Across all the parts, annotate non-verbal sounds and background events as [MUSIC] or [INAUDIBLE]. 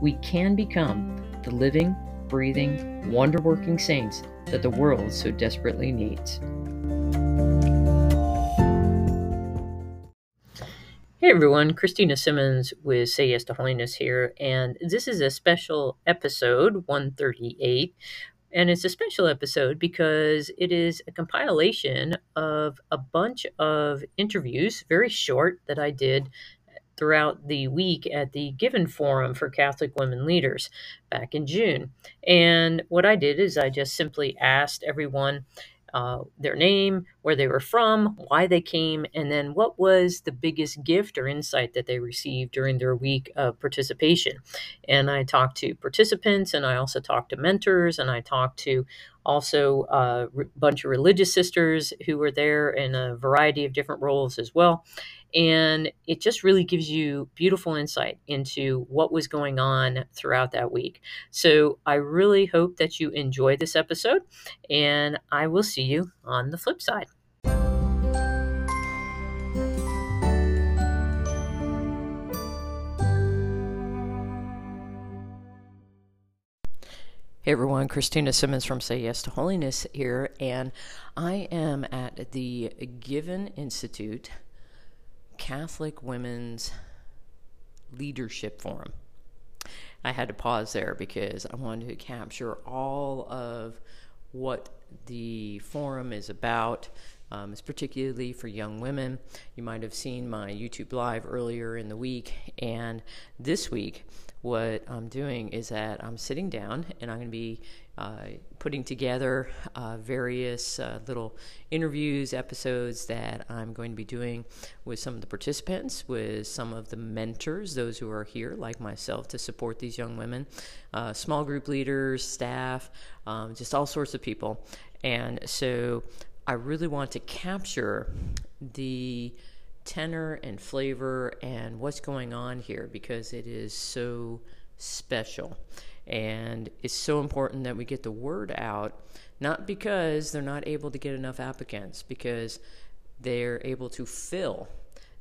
we can become the living, breathing, wonder working saints that the world so desperately needs. Hey everyone, Christina Simmons with Say Yes to Holiness here, and this is a special episode 138. And it's a special episode because it is a compilation of a bunch of interviews, very short, that I did throughout the week at the Given Forum for Catholic Women Leaders back in June. And what I did is I just simply asked everyone uh, their name, where they were from, why they came, and then what was the biggest gift or insight that they received during their week of participation. And I talked to participants, and I also talked to mentors, and I talked to also a bunch of religious sisters who were there in a variety of different roles as well. And it just really gives you beautiful insight into what was going on throughout that week. So I really hope that you enjoy this episode, and I will see you on the flip side. Hey everyone, Christina Simmons from Say Yes to Holiness here, and I am at the Given Institute Catholic Women's Leadership Forum. I had to pause there because I wanted to capture all of what the forum is about. Um, it's particularly for young women. You might have seen my YouTube live earlier in the week, and this week, what I'm doing is that I'm sitting down and I'm going to be uh, putting together uh, various uh, little interviews, episodes that I'm going to be doing with some of the participants, with some of the mentors, those who are here, like myself, to support these young women, uh, small group leaders, staff, um, just all sorts of people. And so I really want to capture the tenor and flavor and what's going on here because it is so special. And it's so important that we get the word out, not because they're not able to get enough applicants, because they're able to fill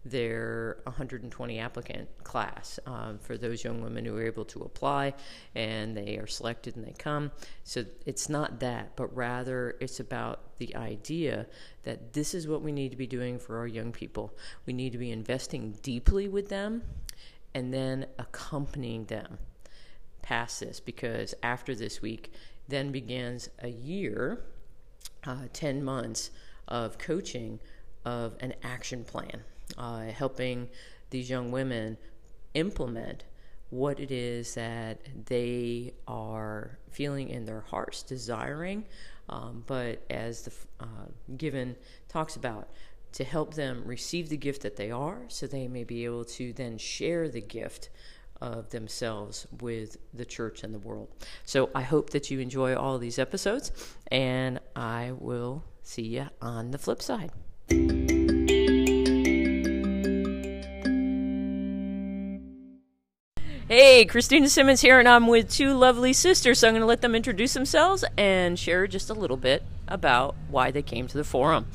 their 120 applicant class um, for those young women who are able to apply and they are selected and they come. So it's not that, but rather it's about the idea that this is what we need to be doing for our young people. We need to be investing deeply with them and then accompanying them past this because after this week, then begins a year, uh, 10 months of coaching of an action plan uh, helping these young women implement what it is that they are feeling in their hearts, desiring. Um, but as the uh, given talks about, to help them receive the gift that they are, so they may be able to then share the gift of themselves with the church and the world. So I hope that you enjoy all these episodes, and I will see you on the flip side. Hey, Christina Simmons here, and I'm with two lovely sisters. So I'm going to let them introduce themselves and share just a little bit about why they came to the forum.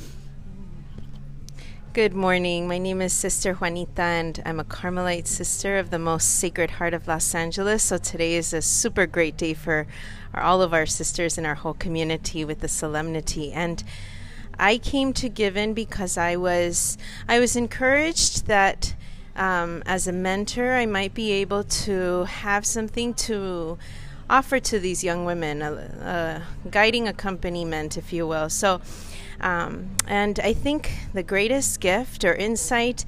Good morning. My name is Sister Juanita, and I'm a Carmelite sister of the Most Sacred Heart of Los Angeles. So today is a super great day for all of our sisters in our whole community with the solemnity. And I came to Given because I was I was encouraged that um, as a mentor, I might be able to have something to offer to these young women, a, a guiding accompaniment, if you will. So, um, and I think the greatest gift or insight,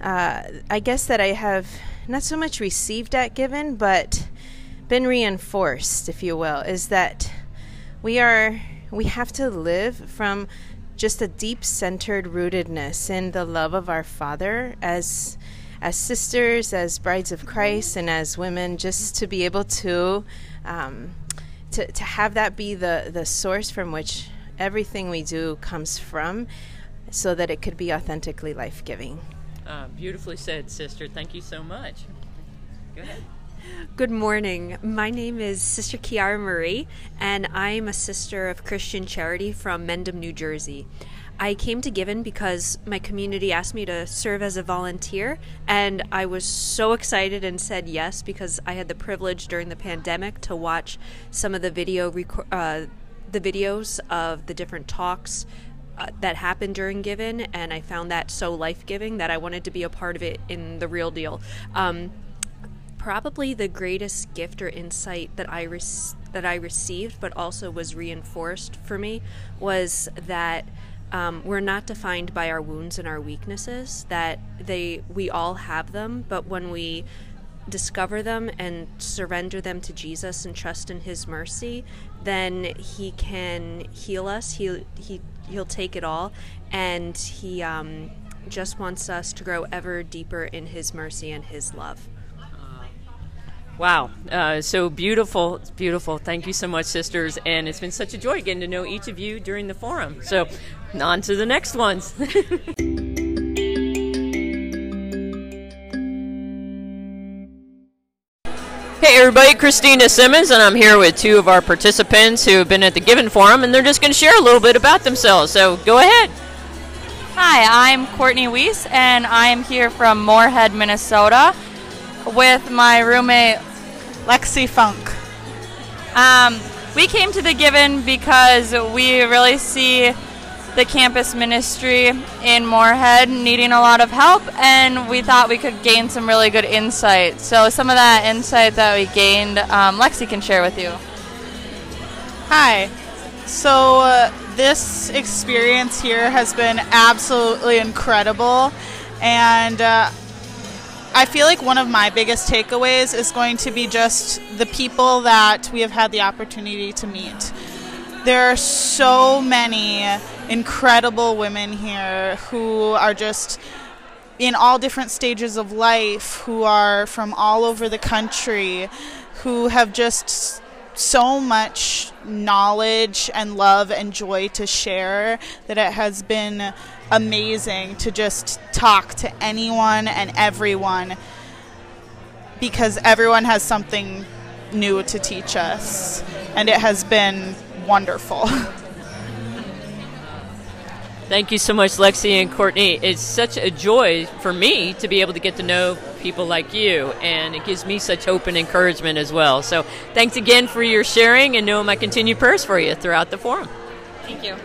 uh, I guess that I have not so much received at Given, but been reinforced, if you will, is that we are we have to live from just a deep centered rootedness in the love of our Father as as sisters, as brides of Christ, and as women, just to be able to. Um, to, to have that be the, the source from which everything we do comes from so that it could be authentically life giving. Uh, beautifully said, sister. Thank you so much. Go ahead. Good morning. My name is Sister Kiara Marie, and I'm a sister of Christian Charity from Mendham, New Jersey. I came to Given because my community asked me to serve as a volunteer, and I was so excited and said yes because I had the privilege during the pandemic to watch some of the video uh, the videos of the different talks uh, that happened during Given, and I found that so life giving that I wanted to be a part of it in the real deal. Um, probably the greatest gift or insight that I re- that I received, but also was reinforced for me, was that um, we're not defined by our wounds and our weaknesses. That they we all have them, but when we discover them and surrender them to Jesus and trust in His mercy, then He can heal us. He he he'll take it all, and He um, just wants us to grow ever deeper in His mercy and His love. Wow, uh, so beautiful, beautiful. Thank you so much, sisters, and it's been such a joy getting to know each of you during the forum. So, on to the next ones. [LAUGHS] Hey everybody, Christina Simmons, and I'm here with two of our participants who have been at the Given Forum, and they're just going to share a little bit about themselves. So go ahead. Hi, I'm Courtney Weiss, and I'm here from Moorhead, Minnesota, with my roommate Lexi Funk. Um, we came to the Given because we really see the campus ministry in Moorhead needing a lot of help, and we thought we could gain some really good insight. So, some of that insight that we gained, um, Lexi can share with you. Hi. So, uh, this experience here has been absolutely incredible, and uh, I feel like one of my biggest takeaways is going to be just the people that we have had the opportunity to meet. There are so many incredible women here who are just in all different stages of life, who are from all over the country, who have just so much knowledge and love and joy to share that it has been amazing to just talk to anyone and everyone because everyone has something new to teach us and it has been wonderful. [LAUGHS] Thank you so much, Lexi and Courtney. It's such a joy for me to be able to get to know people like you, and it gives me such hope and encouragement as well. So, thanks again for your sharing and knowing my continued prayers for you throughout the forum. Thank you.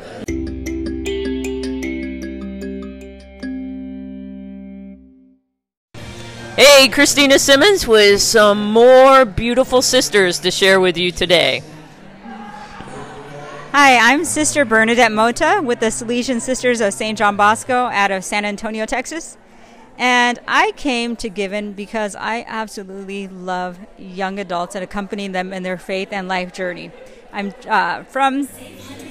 Hey, Christina Simmons with some more beautiful sisters to share with you today. Hi, I'm Sister Bernadette Mota with the Salesian Sisters of St. John Bosco out of San Antonio, Texas. And I came to Given because I absolutely love young adults and accompanying them in their faith and life journey. I'm uh, from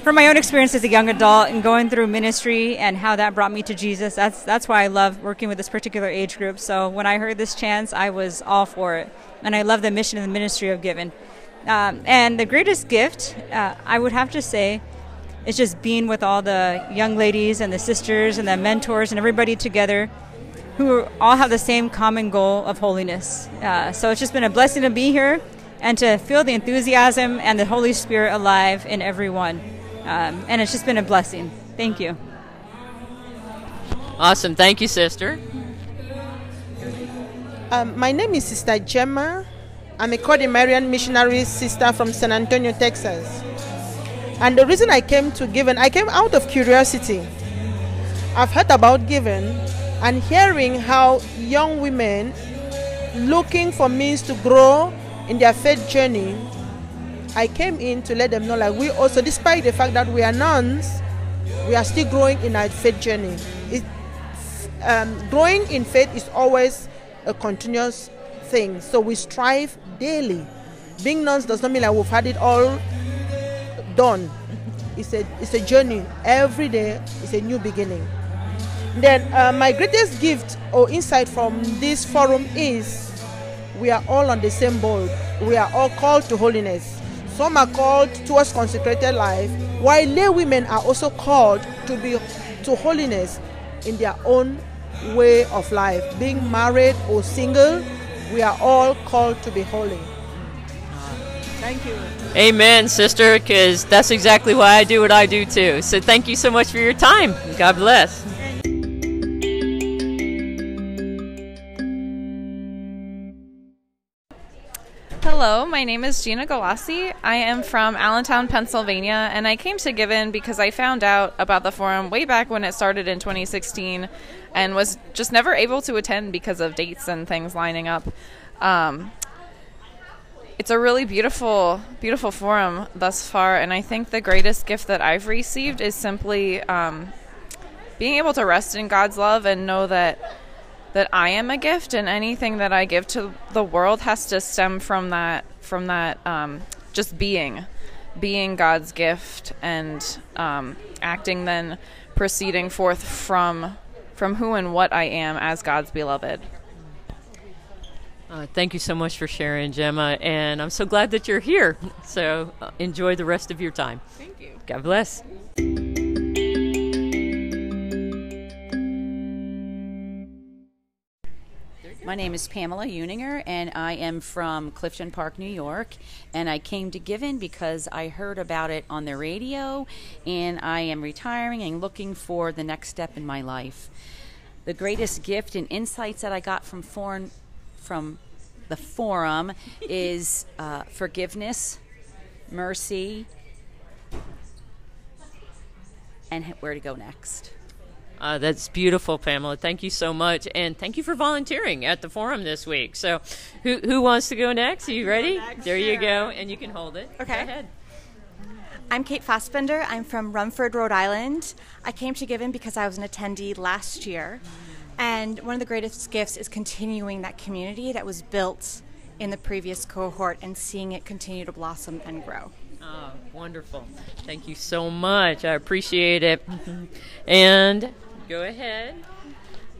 from my own experience as a young adult and going through ministry and how that brought me to Jesus. That's that's why I love working with this particular age group. So when I heard this chance, I was all for it, and I love the mission and the ministry of Given. Um, and the greatest gift, uh, I would have to say, is just being with all the young ladies and the sisters and the mentors and everybody together who all have the same common goal of holiness. Uh, so it's just been a blessing to be here and to feel the enthusiasm and the Holy Spirit alive in everyone. Um, and it's just been a blessing. Thank you. Awesome. Thank you, sister. Um, my name is Sister Gemma I'm a Cordi-Marian missionary sister from San Antonio, Texas. And the reason I came to Given, I came out of curiosity. I've heard about Given and hearing how young women looking for means to grow in their faith journey. I came in to let them know like we also, despite the fact that we are nuns, we are still growing in our faith journey. It, um, growing in faith is always a continuous thing. So we strive daily. Being nuns does not mean like we've had it all done. It's a it's a journey. Every day is a new beginning. Then, uh, my greatest gift or insight from this forum is we are all on the same boat. We are all called to holiness. Some are called towards consecrated life, while lay women are also called to be to holiness in their own way of life. Being married or single, we are all called to be holy. Thank you. Amen, sister, because that's exactly why I do what I do too. So thank you so much for your time. God bless. Hello, my name is Gina Galassi. I am from Allentown, Pennsylvania, and I came to Given because I found out about the forum way back when it started in 2016 and was just never able to attend because of dates and things lining up. Um, it's a really beautiful, beautiful forum thus far, and I think the greatest gift that I've received is simply um, being able to rest in God's love and know that that I am a gift, and anything that I give to the world has to stem from that, from that, um, just being, being God's gift, and um, acting then proceeding forth from from who and what I am as God's beloved. Uh, thank you so much for sharing, Gemma, and I'm so glad that you're here. So uh, enjoy the rest of your time. Thank you. God bless. My name is Pamela Uninger, and I am from Clifton Park, New York. And I came to Given because I heard about it on the radio, and I am retiring and looking for the next step in my life. The greatest gift and insights that I got from foreign, from the forum [LAUGHS] is uh, forgiveness, mercy, and where to go next. Uh, that's beautiful, Pamela. Thank you so much, and thank you for volunteering at the forum this week. So, who who wants to go next? Are you ready? there you go, and you can hold it. Okay. Go ahead. I'm Kate Fassbender. I'm from Rumford, Rhode Island. I came to Given because I was an attendee last year. And one of the greatest gifts is continuing that community that was built in the previous cohort and seeing it continue to blossom and grow. Oh, wonderful. Thank you so much. I appreciate it. [LAUGHS] and go ahead.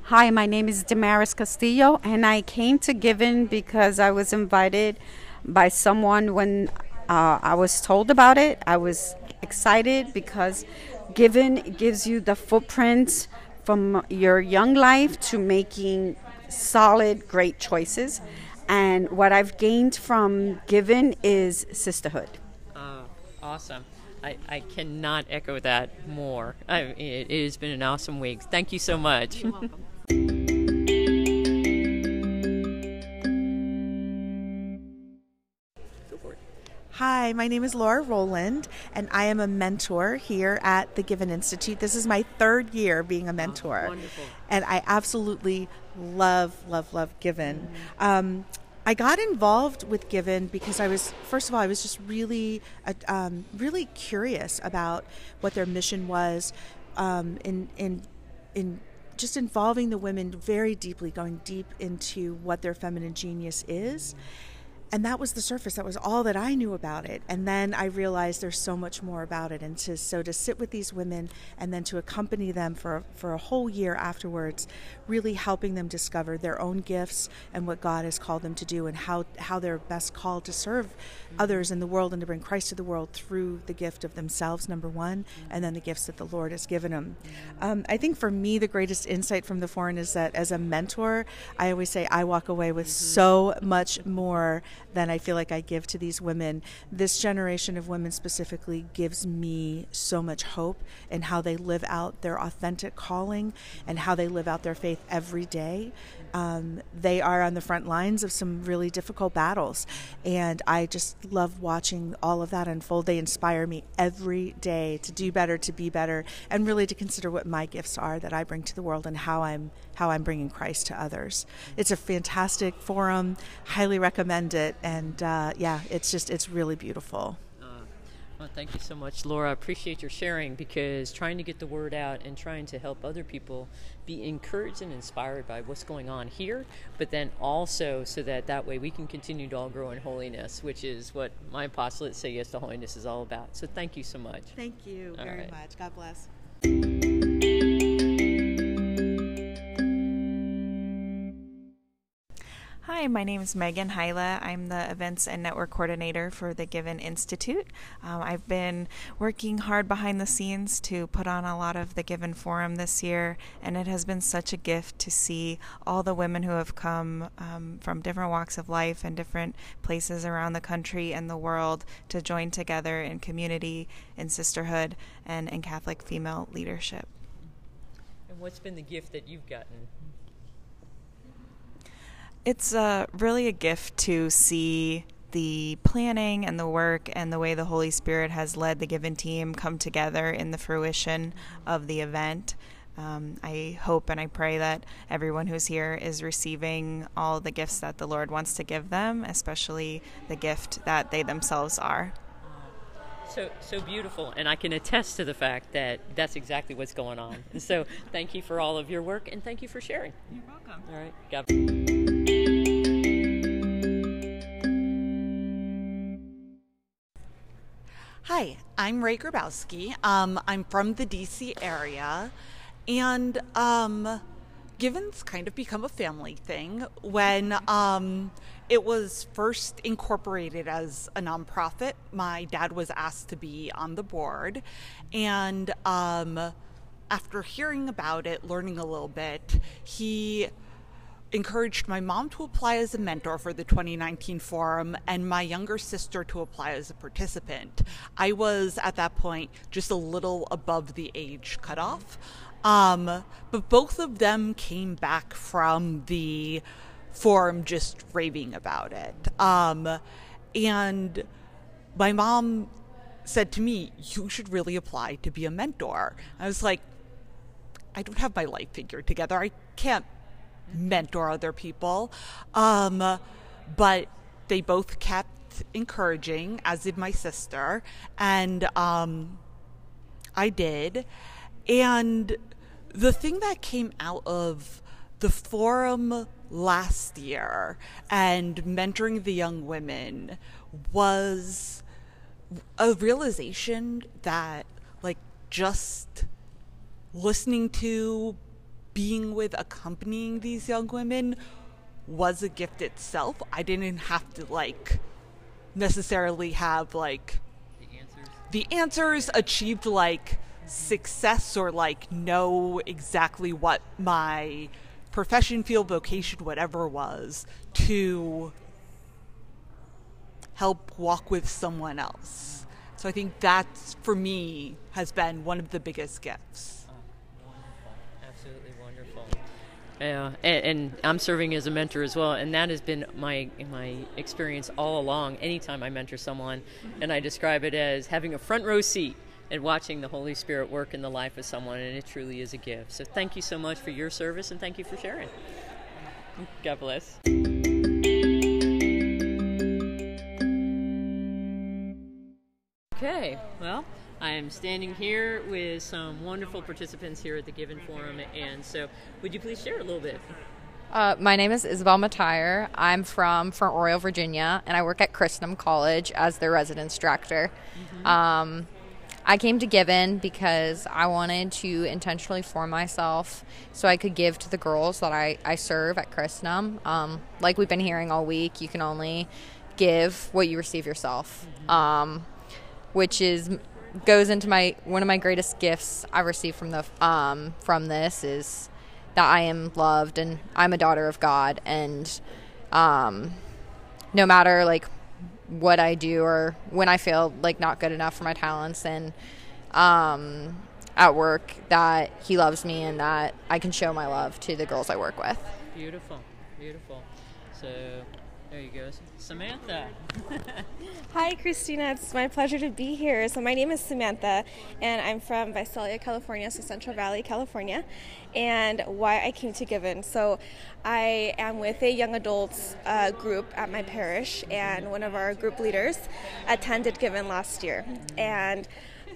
Hi, my name is Damaris Castillo, and I came to Given because I was invited by someone when uh, I was told about it. I was excited because Given gives you the footprint from your young life to making solid, great choices. And what I've gained from Given is sisterhood. Oh, awesome. I, I cannot echo that more. I, it, it has been an awesome week. Thank you so much. Hi, my name is Laura Rowland, and I am a mentor here at the Given Institute. This is my third year being a mentor, wonderful. and I absolutely love, love, love Given. Um, I got involved with Given because I was, first of all, I was just really, uh, um, really curious about what their mission was um, in in in just involving the women very deeply, going deep into what their feminine genius is. And that was the surface. That was all that I knew about it. And then I realized there's so much more about it. And to so to sit with these women and then to accompany them for for a whole year afterwards, really helping them discover their own gifts and what God has called them to do and how how they're best called to serve mm-hmm. others in the world and to bring Christ to the world through the gift of themselves, number one, mm-hmm. and then the gifts that the Lord has given them. Mm-hmm. Um, I think for me, the greatest insight from the foreign is that as a mentor, I always say I walk away with so much more than I feel like I give to these women. This generation of women specifically gives me so much hope in how they live out their authentic calling and how they live out their faith every day. Um, they are on the front lines of some really difficult battles, and I just love watching all of that unfold. They inspire me every day to do better, to be better, and really to consider what my gifts are that I bring to the world and how I'm how I'm bringing Christ to others. It's a fantastic forum. Highly recommend it, and uh, yeah, it's just it's really beautiful. Well, thank you so much, Laura. I appreciate your sharing because trying to get the word out and trying to help other people be encouraged and inspired by what's going on here, but then also so that that way we can continue to all grow in holiness, which is what my apostolate Say Yes to Holiness is all about. So thank you so much. Thank you All very right. much. God bless. Hi, my name is Megan Hyla. I'm the events and network coordinator for the Given Institute. Um, I've been working hard behind the scenes to put on a lot of the Given Forum this year, and it has been such a gift to see all the women who have come um, from different walks of life and different places around the country and the world to join together in community, in sisterhood, and in Catholic female leadership. And what's been the gift that you've gotten? It's uh, really a gift to see the planning and the work and the way the Holy Spirit has led the given team come together in the fruition of the event. Um, I hope and I pray that everyone who's here is receiving all the gifts that the Lord wants to give them, especially the gift that they themselves are. So, so beautiful, and I can attest to the fact that that's exactly what's going on. And so, thank you for all of your work, and thank you for sharing. You're welcome. All right, God. Hi, I'm Ray Grabowski. Um, I'm from the DC area, and um, Given's kind of become a family thing when um, it was first incorporated as a nonprofit. My dad was asked to be on the board, and um, after hearing about it, learning a little bit, he encouraged my mom to apply as a mentor for the 2019 forum and my younger sister to apply as a participant. I was at that point just a little above the age cutoff. Um, but both of them came back from the forum just raving about it. Um, and my mom said to me, You should really apply to be a mentor. I was like, I don't have my life figured together. I can't mentor other people. Um, but they both kept encouraging, as did my sister. And um, I did. And the thing that came out of the forum last year and mentoring the young women was a realization that, like, just listening to being with accompanying these young women was a gift itself. I didn't have to like necessarily have like the answers, the answers achieved like success or like know exactly what my profession, field, vocation, whatever was to help walk with someone else. So I think that for me has been one of the biggest gifts. Absolutely wonderful. Yeah, and, and, I'm serving as a mentor as well, and that has been my my experience all along. Anytime I mentor someone, and I describe it as having a front row seat and watching the Holy Spirit work in the life of someone, and it truly is a gift. So thank you so much for your service, and thank you for sharing. God bless. Okay, well, I am standing here with some wonderful participants here at the Given Forum, and so would you please share a little bit? Uh, my name is Isabel Matire. I'm from Front Royal, Virginia, and I work at Christendom College as their residence director. Mm-hmm. Um, I came to Given because I wanted to intentionally form myself so I could give to the girls that I, I serve at Christendom. Um, like we've been hearing all week, you can only give what you receive yourself. Mm-hmm. Um, which is goes into my one of my greatest gifts I received from the um, from this is that I am loved and I'm a daughter of God and um, no matter like what I do or when I feel like not good enough for my talents and um, at work that he loves me and that I can show my love to the girls I work with. Beautiful, beautiful. So there you go, Samantha. [LAUGHS] Hi, Christina. It's my pleasure to be here. So, my name is Samantha, and I'm from Visalia, California, so Central Valley, California. And why I came to Given. So, I am with a young adults uh, group at my parish, and one of our group leaders attended Given last year. And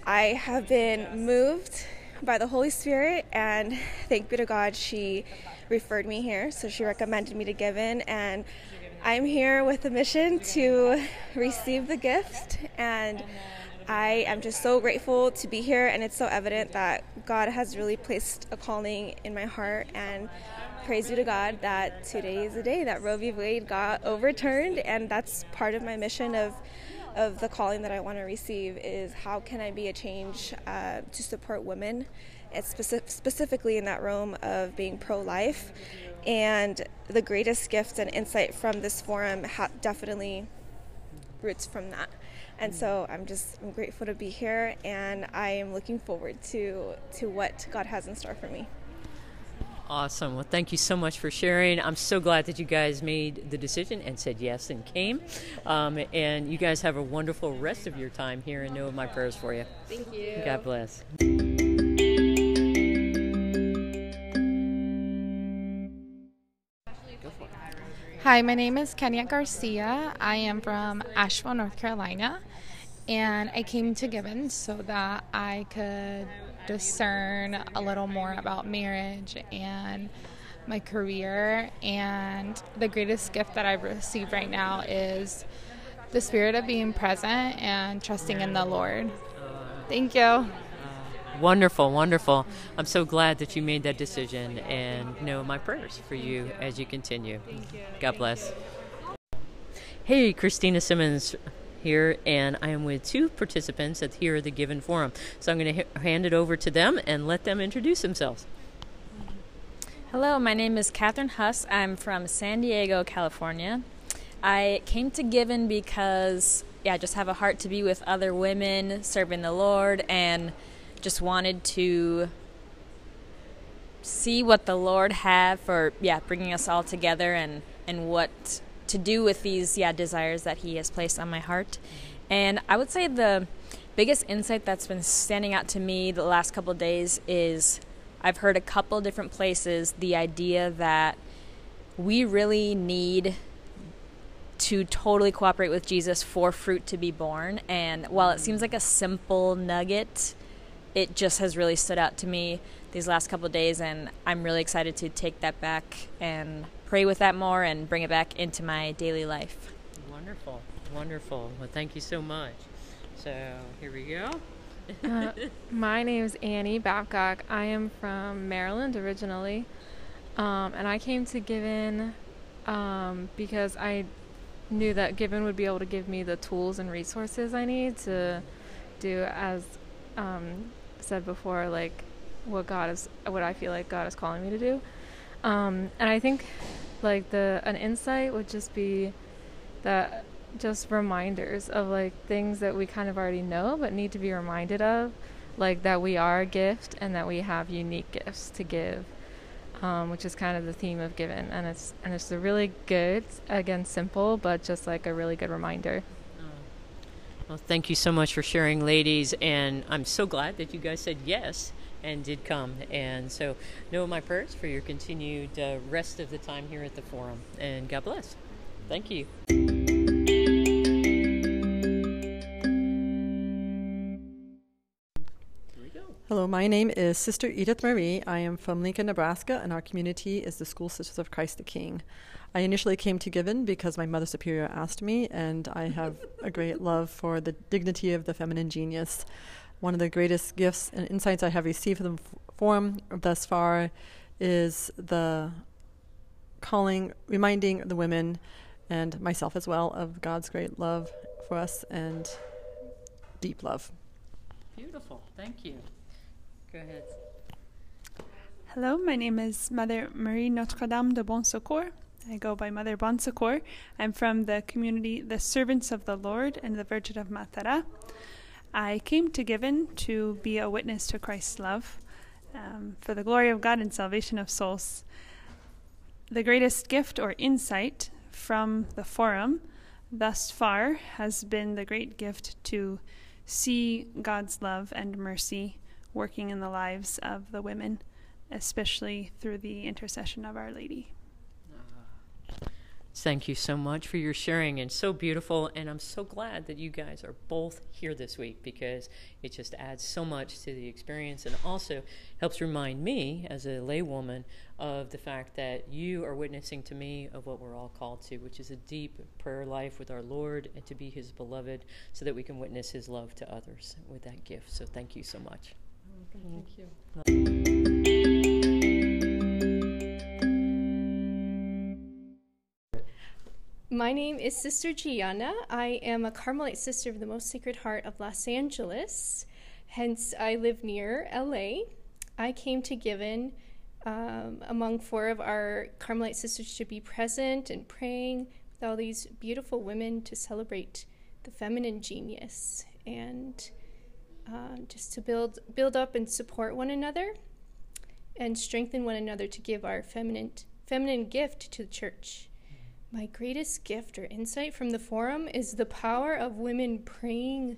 I have been moved by the Holy Spirit, and thank be to God, she referred me here. So, she recommended me to Given, and I'm here with a mission to receive the gift, and I am just so grateful to be here. And it's so evident that God has really placed a calling in my heart, and praise be to God that today is the day that Roe v. Wade got overturned, and that's part of my mission of of the calling that I want to receive is how can I be a change uh, to support women, specific, specifically in that realm of being pro-life. And the greatest gift and insight from this forum ha- definitely roots from that. And so I'm just I'm grateful to be here, and I am looking forward to to what God has in store for me. Awesome. Well, thank you so much for sharing. I'm so glad that you guys made the decision and said yes and came. Um, and you guys have a wonderful rest of your time here and know of my prayers for you. Thank you. God bless. Hi, my name is Kenya Garcia. I am from Asheville, North Carolina, and I came to Given so that I could discern a little more about marriage and my career. And the greatest gift that I've received right now is the spirit of being present and trusting in the Lord. Thank you. Wonderful, wonderful. I'm so glad that you made that decision and know my prayers for you as you continue. God bless. Hey, Christina Simmons here, and I am with two participants at here at the Given Forum. So I'm going to hand it over to them and let them introduce themselves. Hello, my name is Catherine Huss. I'm from San Diego, California. I came to Given because, yeah, I just have a heart to be with other women, serving the Lord, and just wanted to see what the Lord had for, yeah, bringing us all together and, and what to do with these yeah desires that he has placed on my heart. And i would say the biggest insight that's been standing out to me the last couple days is i've heard a couple different places the idea that we really need to totally cooperate with jesus for fruit to be born. And while it seems like a simple nugget it just has really stood out to me these last couple days and i'm really excited to take that back and pray with that more and bring it back into my daily life. Wonderful, wonderful. Well, thank you so much. So here we go. [LAUGHS] uh, my name is Annie Babcock. I am from Maryland originally, um, and I came to Given um, because I knew that Given would be able to give me the tools and resources I need to do, as um, said before, like what God is, what I feel like God is calling me to do. Um, and I think like the an insight would just be that just reminders of like things that we kind of already know but need to be reminded of like that we are a gift and that we have unique gifts to give um, which is kind of the theme of given and it's and it's a really good again simple but just like a really good reminder well thank you so much for sharing ladies and i'm so glad that you guys said yes and did come. And so, know my prayers for your continued uh, rest of the time here at the forum. And God bless. Thank you. Hello, my name is Sister Edith Marie. I am from Lincoln, Nebraska, and our community is the School Sisters of Christ the King. I initially came to Given because my Mother Superior asked me, and I have a great love for the dignity of the feminine genius. One of the greatest gifts and insights I have received from the forum thus far is the calling, reminding the women and myself as well of God's great love for us and deep love. Beautiful. Thank you. Go ahead. Hello, my name is Mother Marie Notre Dame de Bon Secours. I go by Mother Bon Secours. I'm from the community The Servants of the Lord and the Virgin of Matara. I came to Given to be a witness to Christ's love um, for the glory of God and salvation of souls. The greatest gift or insight from the forum thus far has been the great gift to see God's love and mercy working in the lives of the women, especially through the intercession of Our Lady. Ah. Thank you so much for your sharing and so beautiful. And I'm so glad that you guys are both here this week because it just adds so much to the experience and also helps remind me as a laywoman of the fact that you are witnessing to me of what we're all called to, which is a deep prayer life with our Lord and to be His beloved so that we can witness His love to others with that gift. So thank you so much. Thank you. My name is Sister Gianna. I am a Carmelite sister of the Most Sacred Heart of Los Angeles, hence, I live near LA. I came to Given um, among four of our Carmelite sisters to be present and praying with all these beautiful women to celebrate the feminine genius. And uh, just to build build up and support one another and strengthen one another to give our feminine feminine gift to the church. My greatest gift or insight from the forum is the power of women praying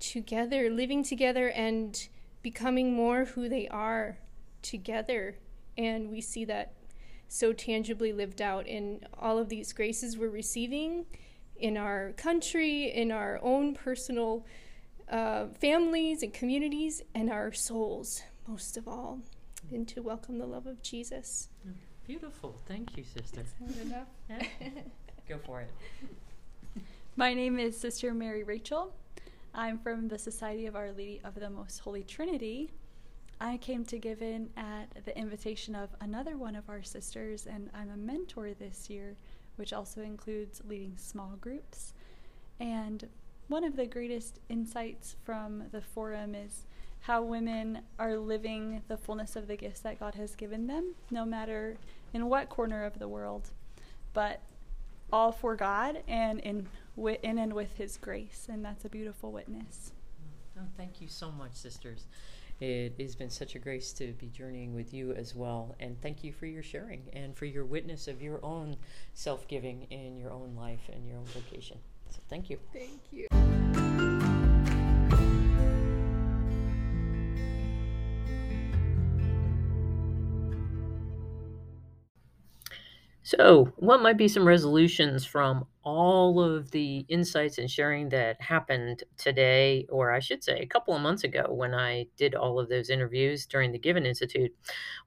together, living together, and becoming more who they are together. And we see that so tangibly lived out in all of these graces we're receiving in our country, in our own personal uh, families and communities, and our souls, most of all, and to welcome the love of Jesus. Beautiful. Thank you, sister. enough. [LAUGHS] Go for it. My name is Sister Mary Rachel. I'm from the Society of Our Lady of the Most Holy Trinity. I came to Given at the invitation of another one of our sisters, and I'm a mentor this year, which also includes leading small groups. And one of the greatest insights from the forum is how women are living the fullness of the gifts that God has given them, no matter in what corner of the world, but all for God and in, in and with His grace. And that's a beautiful witness. Oh, thank you so much, sisters. It has been such a grace to be journeying with you as well. And thank you for your sharing and for your witness of your own self giving in your own life and your own vocation. So thank you. Thank you. So, what might be some resolutions from all of the insights and sharing that happened today, or I should say, a couple of months ago when I did all of those interviews during the Given Institute?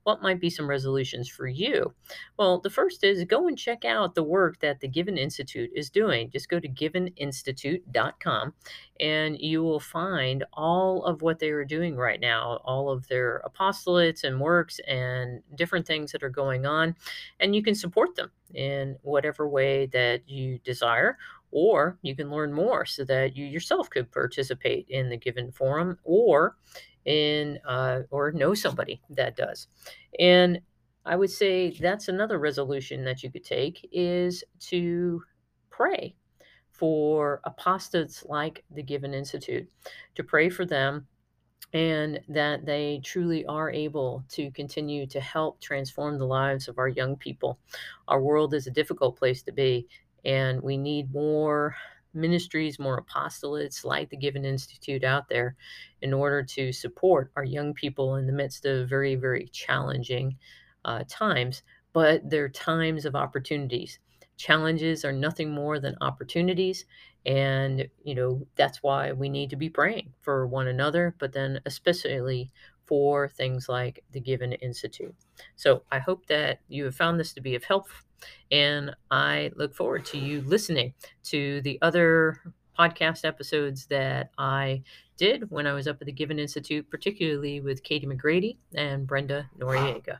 What might be some resolutions for you? Well, the first is go and check out the work that the Given Institute is doing. Just go to giveninstitute.com and you will find all of what they are doing right now, all of their apostolates and works and different things that are going on. And you can support them in whatever way that you desire, or you can learn more so that you yourself could participate in the given forum or in uh, or know somebody that does. And I would say that's another resolution that you could take is to pray for apostates like the Given Institute, to pray for them and that they truly are able to continue to help transform the lives of our young people. Our world is a difficult place to be, and we need more ministries, more apostolates like the Given Institute out there in order to support our young people in the midst of very, very challenging uh, times. But they're times of opportunities. Challenges are nothing more than opportunities. And, you know, that's why we need to be praying for one another, but then especially for things like the Given Institute. So I hope that you have found this to be of help. And I look forward to you listening to the other podcast episodes that I did when I was up at the Given Institute, particularly with Katie McGrady and Brenda Noriega.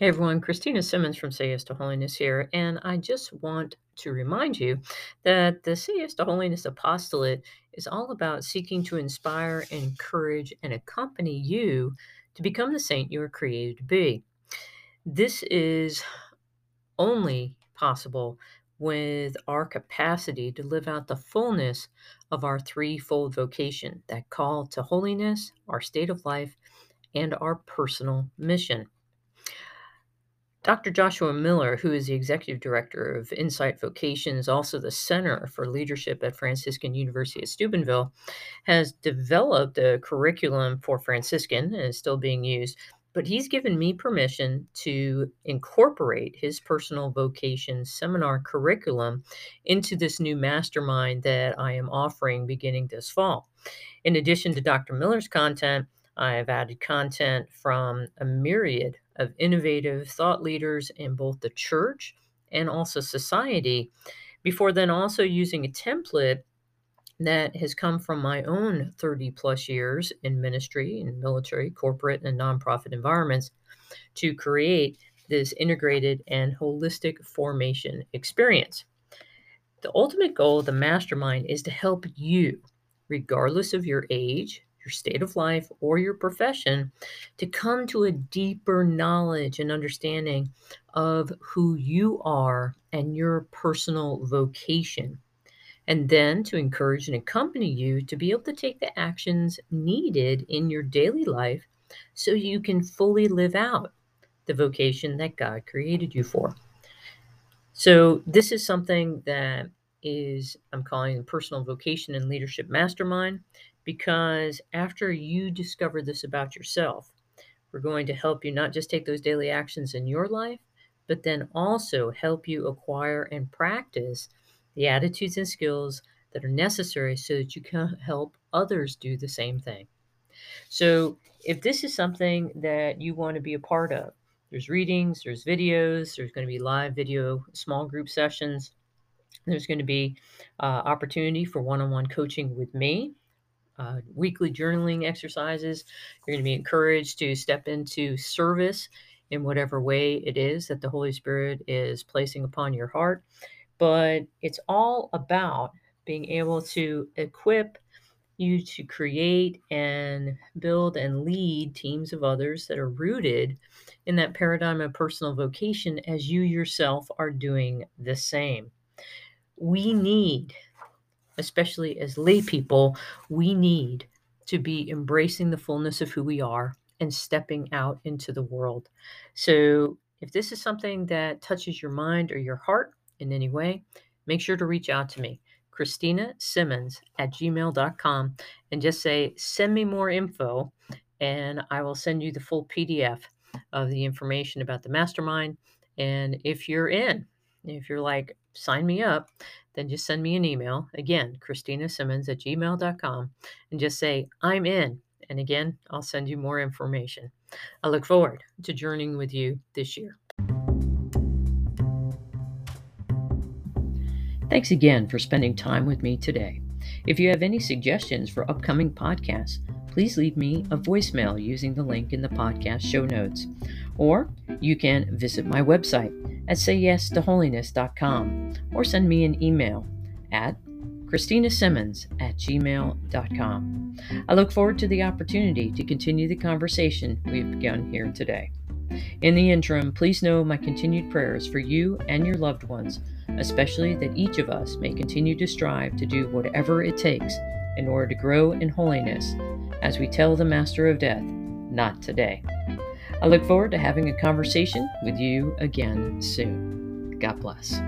Hey everyone, Christina Simmons from Say Yes to Holiness here, and I just want to remind you that the Say Yes to Holiness apostolate is all about seeking to inspire, encourage, and accompany you to become the saint you were created to be. This is only possible with our capacity to live out the fullness of our threefold vocation that call to holiness, our state of life, and our personal mission. Dr. Joshua Miller, who is the executive director of Insight Vocations, also the Center for Leadership at Franciscan University at Steubenville, has developed a curriculum for Franciscan and is still being used. But he's given me permission to incorporate his personal vocation seminar curriculum into this new mastermind that I am offering beginning this fall. In addition to Dr. Miller's content, I have added content from a myriad of innovative thought leaders in both the church and also society, before then also using a template that has come from my own 30 plus years in ministry in military, corporate, and nonprofit environments to create this integrated and holistic formation experience. The ultimate goal of the mastermind is to help you, regardless of your age, your state of life, or your profession, to come to a deeper knowledge and understanding of who you are and your personal vocation. And then to encourage and accompany you to be able to take the actions needed in your daily life so you can fully live out the vocation that God created you for. So, this is something that is, I'm calling personal vocation and leadership mastermind because after you discover this about yourself, we're going to help you not just take those daily actions in your life, but then also help you acquire and practice the attitudes and skills that are necessary so that you can [LAUGHS] help others do the same thing. So, if this is something that you want to be a part of, there's readings, there's videos, there's going to be live video small group sessions. There's going to be uh, opportunity for one-on-one coaching with me, uh, weekly journaling exercises. You're going to be encouraged to step into service in whatever way it is that the Holy Spirit is placing upon your heart. But it's all about being able to equip you to create and build and lead teams of others that are rooted in that paradigm of personal vocation as you yourself are doing the same. We need, especially as lay people, we need to be embracing the fullness of who we are and stepping out into the world. So, if this is something that touches your mind or your heart in any way, make sure to reach out to me. Christina Simmons at gmail.com and just say, send me more info, and I will send you the full PDF of the information about the mastermind. And if you're in, if you're like, sign me up, then just send me an email. Again, Christina Simmons at gmail.com and just say, I'm in. And again, I'll send you more information. I look forward to journeying with you this year. Thanks again for spending time with me today. If you have any suggestions for upcoming podcasts, please leave me a voicemail using the link in the podcast show notes. Or you can visit my website at sayyestoholiness.com or send me an email at christinasimmons at gmail.com. I look forward to the opportunity to continue the conversation we've begun here today. In the interim, please know my continued prayers for you and your loved ones especially that each of us may continue to strive to do whatever it takes in order to grow in holiness as we tell the Master of Death, not today. I look forward to having a conversation with you again soon. God bless.